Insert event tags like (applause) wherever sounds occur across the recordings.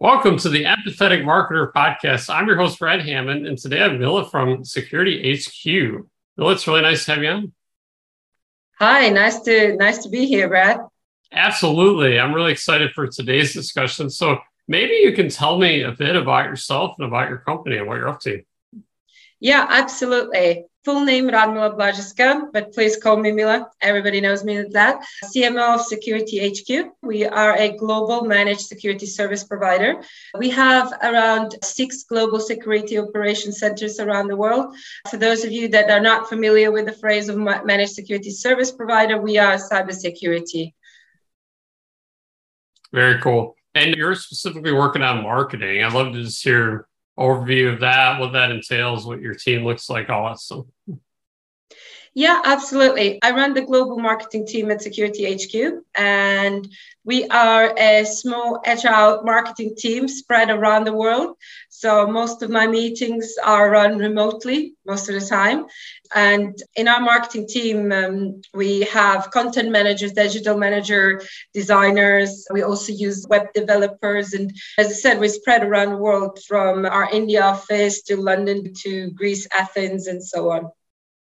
Welcome to the Empathetic Marketer Podcast. I'm your host, Brad Hammond, and today I have Mila from Security HQ. Mila, it's really nice to have you on. Hi, nice to nice to be here, Brad. Absolutely. I'm really excited for today's discussion. So maybe you can tell me a bit about yourself and about your company and what you're up to. Yeah, absolutely. Full name Radmila Blazheska, but please call me Mila. Everybody knows me as that. CMO of Security HQ. We are a global managed security service provider. We have around six global security operation centers around the world. For those of you that are not familiar with the phrase of managed security service provider, we are cybersecurity. Very cool. And you're specifically working on marketing. I'd love to just hear overview of that, what that entails, what your team looks like, all that stuff. Yeah, absolutely. I run the global marketing team at Security HQ, and we are a small, agile marketing team spread around the world. So most of my meetings are run remotely most of the time. And in our marketing team, um, we have content managers, digital manager, designers. We also use web developers. And as I said, we spread around the world from our India office to London to Greece, Athens, and so on.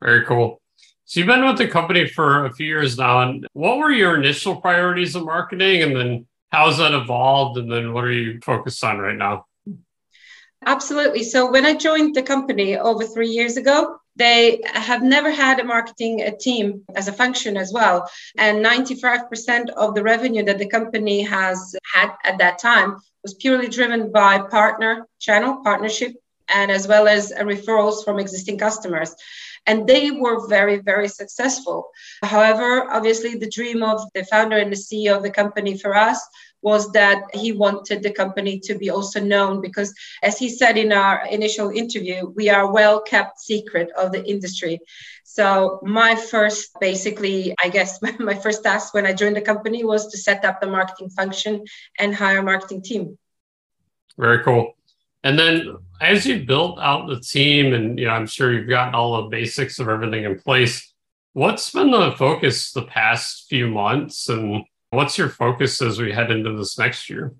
Very cool. So you've been with the company for a few years now. And what were your initial priorities of marketing? And then how's that evolved? And then what are you focused on right now? Absolutely. So when I joined the company over three years ago, they have never had a marketing team as a function as well. And 95% of the revenue that the company has had at that time was purely driven by partner channel, partnership, and as well as referrals from existing customers and they were very very successful. However obviously the dream of the founder and the ceo of the company for us was that he wanted the company to be also known because as he said in our initial interview we are well kept secret of the industry. So my first basically i guess (laughs) my first task when i joined the company was to set up the marketing function and hire a marketing team. Very cool and then as you built out the team, and you know, I'm sure you've gotten all the basics of everything in place. What's been the focus the past few months, and what's your focus as we head into this next year?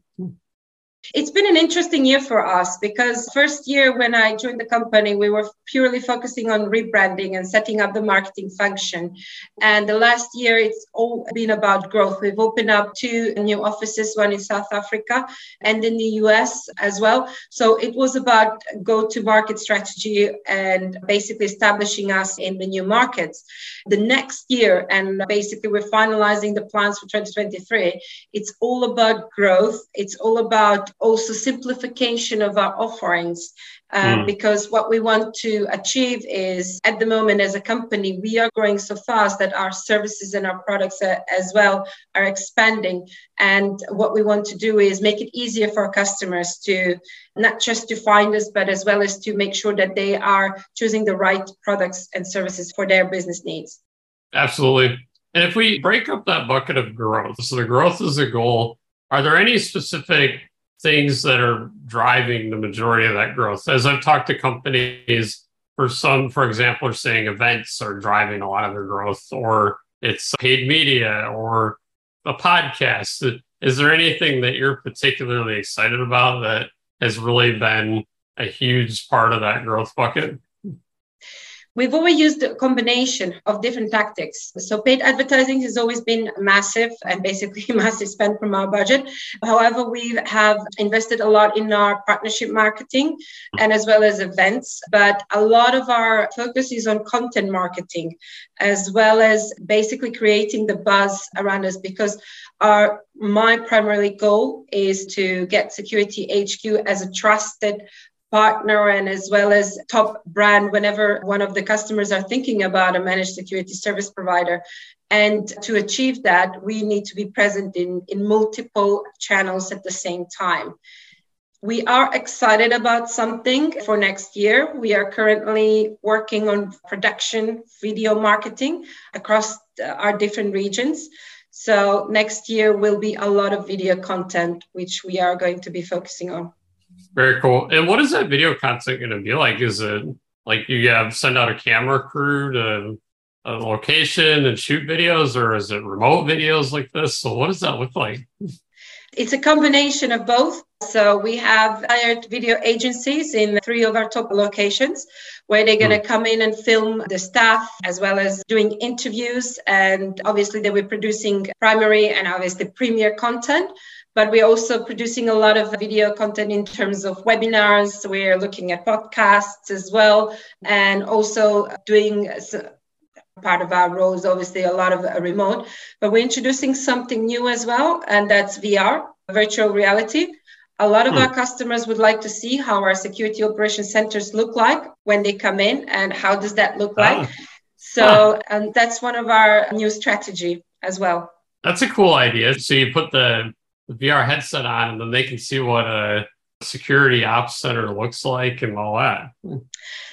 It's been an interesting year for us because first year when I joined the company, we were purely focusing on rebranding and setting up the marketing function. And the last year, it's all been about growth. We've opened up two new offices, one in South Africa and in the US as well. So it was about go to market strategy and basically establishing us in the new markets. The next year, and basically we're finalizing the plans for 2023, it's all about growth. It's all about also simplification of our offerings uh, mm. because what we want to achieve is at the moment as a company we are growing so fast that our services and our products are, as well are expanding. And what we want to do is make it easier for our customers to not just to find us but as well as to make sure that they are choosing the right products and services for their business needs. Absolutely. And if we break up that bucket of growth so the growth is a goal are there any specific things that are driving the majority of that growth. As I've talked to companies, for some, for example, are saying events are driving a lot of their growth, or it's paid media, or a podcast. Is there anything that you're particularly excited about that has really been a huge part of that growth bucket? We've always used a combination of different tactics. So paid advertising has always been massive and basically (laughs) massive spend from our budget. However, we have invested a lot in our partnership marketing and as well as events. But a lot of our focus is on content marketing as well as basically creating the buzz around us because our my primary goal is to get security hq as a trusted partner and as well as top brand whenever one of the customers are thinking about a managed security service provider. And to achieve that, we need to be present in, in multiple channels at the same time. We are excited about something for next year. We are currently working on production video marketing across uh, our different regions. So next year will be a lot of video content, which we are going to be focusing on. Very cool. And what is that video content going to be like? Is it like you have send out a camera crew to a location and shoot videos, or is it remote videos like this? So what does that look like? It's a combination of both. So we have hired video agencies in three of our top locations where they're going to hmm. come in and film the staff as well as doing interviews. And obviously, they were producing primary and obviously premier content. But we're also producing a lot of video content in terms of webinars. We're looking at podcasts as well, and also doing part of our role is obviously a lot of uh, remote, but we're introducing something new as well, and that's VR, virtual reality. A lot of hmm. our customers would like to see how our security operation centers look like when they come in and how does that look ah. like. Oh. So, and that's one of our new strategy as well. That's a cool idea. So you put the, the VR headset on and then they can see what a security ops center looks like and all that.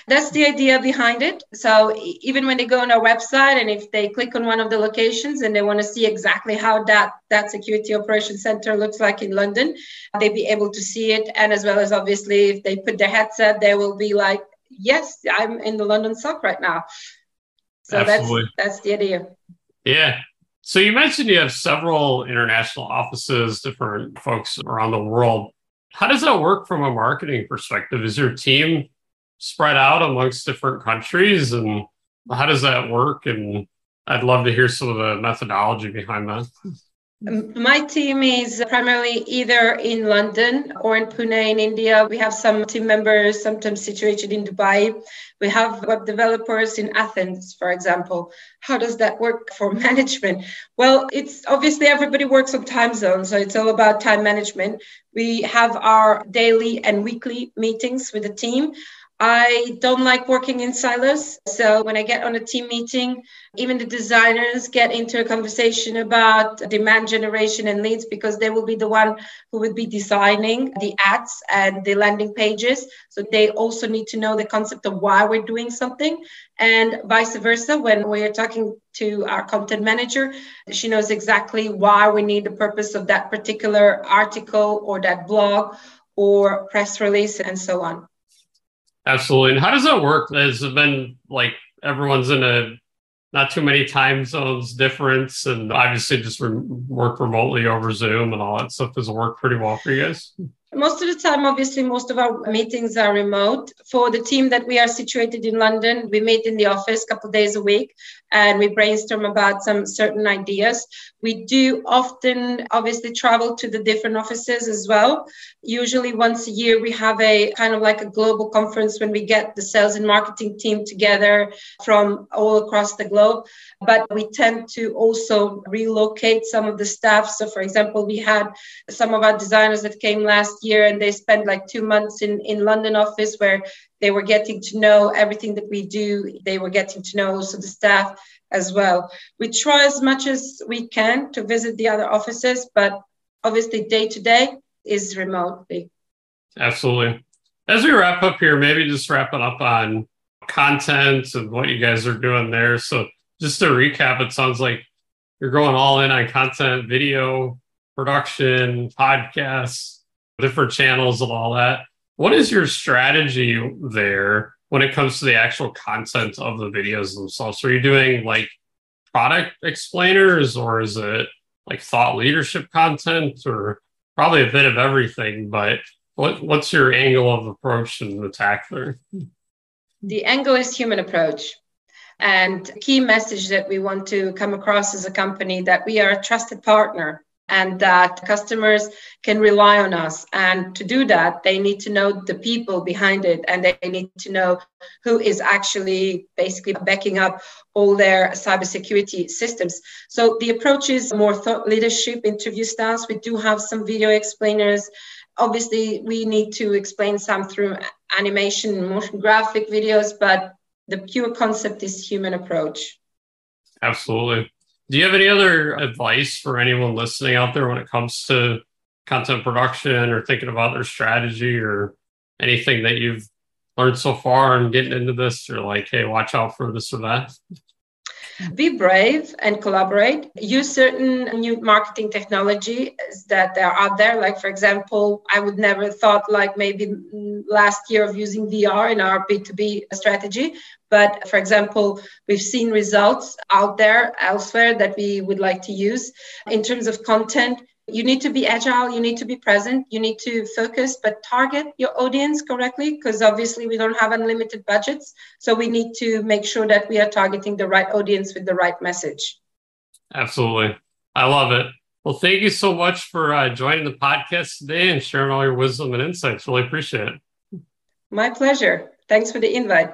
That's the idea behind it. So even when they go on our website and if they click on one of the locations and they want to see exactly how that that security operation center looks like in London, they'll be able to see it. And as well as obviously if they put their headset, they will be like, yes, I'm in the London SOC right now. So Absolutely. that's that's the idea. Yeah. So you mentioned you have several international offices, different folks around the world. How does that work from a marketing perspective? Is your team spread out amongst different countries, and how does that work? And I'd love to hear some of the methodology behind that. My team is primarily either in London or in Pune in India. We have some team members sometimes situated in Dubai. We have web developers in Athens, for example. How does that work for (laughs) management? Well, it's obviously everybody works on time zones, so it's all about time management. We have our daily and weekly meetings with the team. I don't like working in silos. So when I get on a team meeting, even the designers get into a conversation about demand generation and leads because they will be the one who would be designing the ads and the landing pages. So they also need to know the concept of why we're doing something and vice versa. When we're talking to our content manager, she knows exactly why we need the purpose of that particular article or that blog or press release and so on. Absolutely. And how does that work? Has it been like everyone's in a not too many time zones difference and obviously just re- work remotely over Zoom and all that stuff. Does it work pretty well for you guys? Most of the time, obviously, most of our meetings are remote. For the team that we are situated in London, we meet in the office a couple days a week and we brainstorm about some certain ideas. We do often, obviously, travel to the different offices as well. Usually, once a year, we have a kind of like a global conference when we get the sales and marketing team together from all across the globe. But we tend to also relocate some of the staff. So, for example, we had some of our designers that came last and they spent like two months in, in London office where they were getting to know everything that we do. They were getting to know also the staff as well. We try as much as we can to visit the other offices, but obviously day to day is remotely. Absolutely. As we wrap up here, maybe just wrapping up on content and what you guys are doing there. So just to recap, it sounds like you're going all in on content, video, production, podcasts, different channels and all that. What is your strategy there when it comes to the actual content of the videos themselves? Are you doing like product explainers or is it like thought leadership content or probably a bit of everything, but what, what's your angle of approach and attack there? The angle is human approach. And key message that we want to come across as a company that we are a trusted partner and that customers can rely on us. And to do that, they need to know the people behind it and they need to know who is actually basically backing up all their cybersecurity systems. So the approach is more thought leadership interview styles. We do have some video explainers. Obviously, we need to explain some through animation, motion graphic videos, but the pure concept is human approach. Absolutely. Do you have any other advice for anyone listening out there when it comes to content production or thinking about their strategy or anything that you've learned so far and getting into this? Or like, hey, watch out for this or that? Be brave and collaborate. Use certain new marketing technologies that are out there. Like, for example, I would never thought like maybe last year of using VR in our B2B strategy. But for example, we've seen results out there elsewhere that we would like to use. In terms of content, You need to be agile, you need to be present, you need to focus, but target your audience correctly because obviously we don't have unlimited budgets. So we need to make sure that we are targeting the right audience with the right message. Absolutely. I love it. Well, thank you so much for uh, joining the podcast today and sharing all your wisdom and insights. Really appreciate it. My pleasure. Thanks for the invite.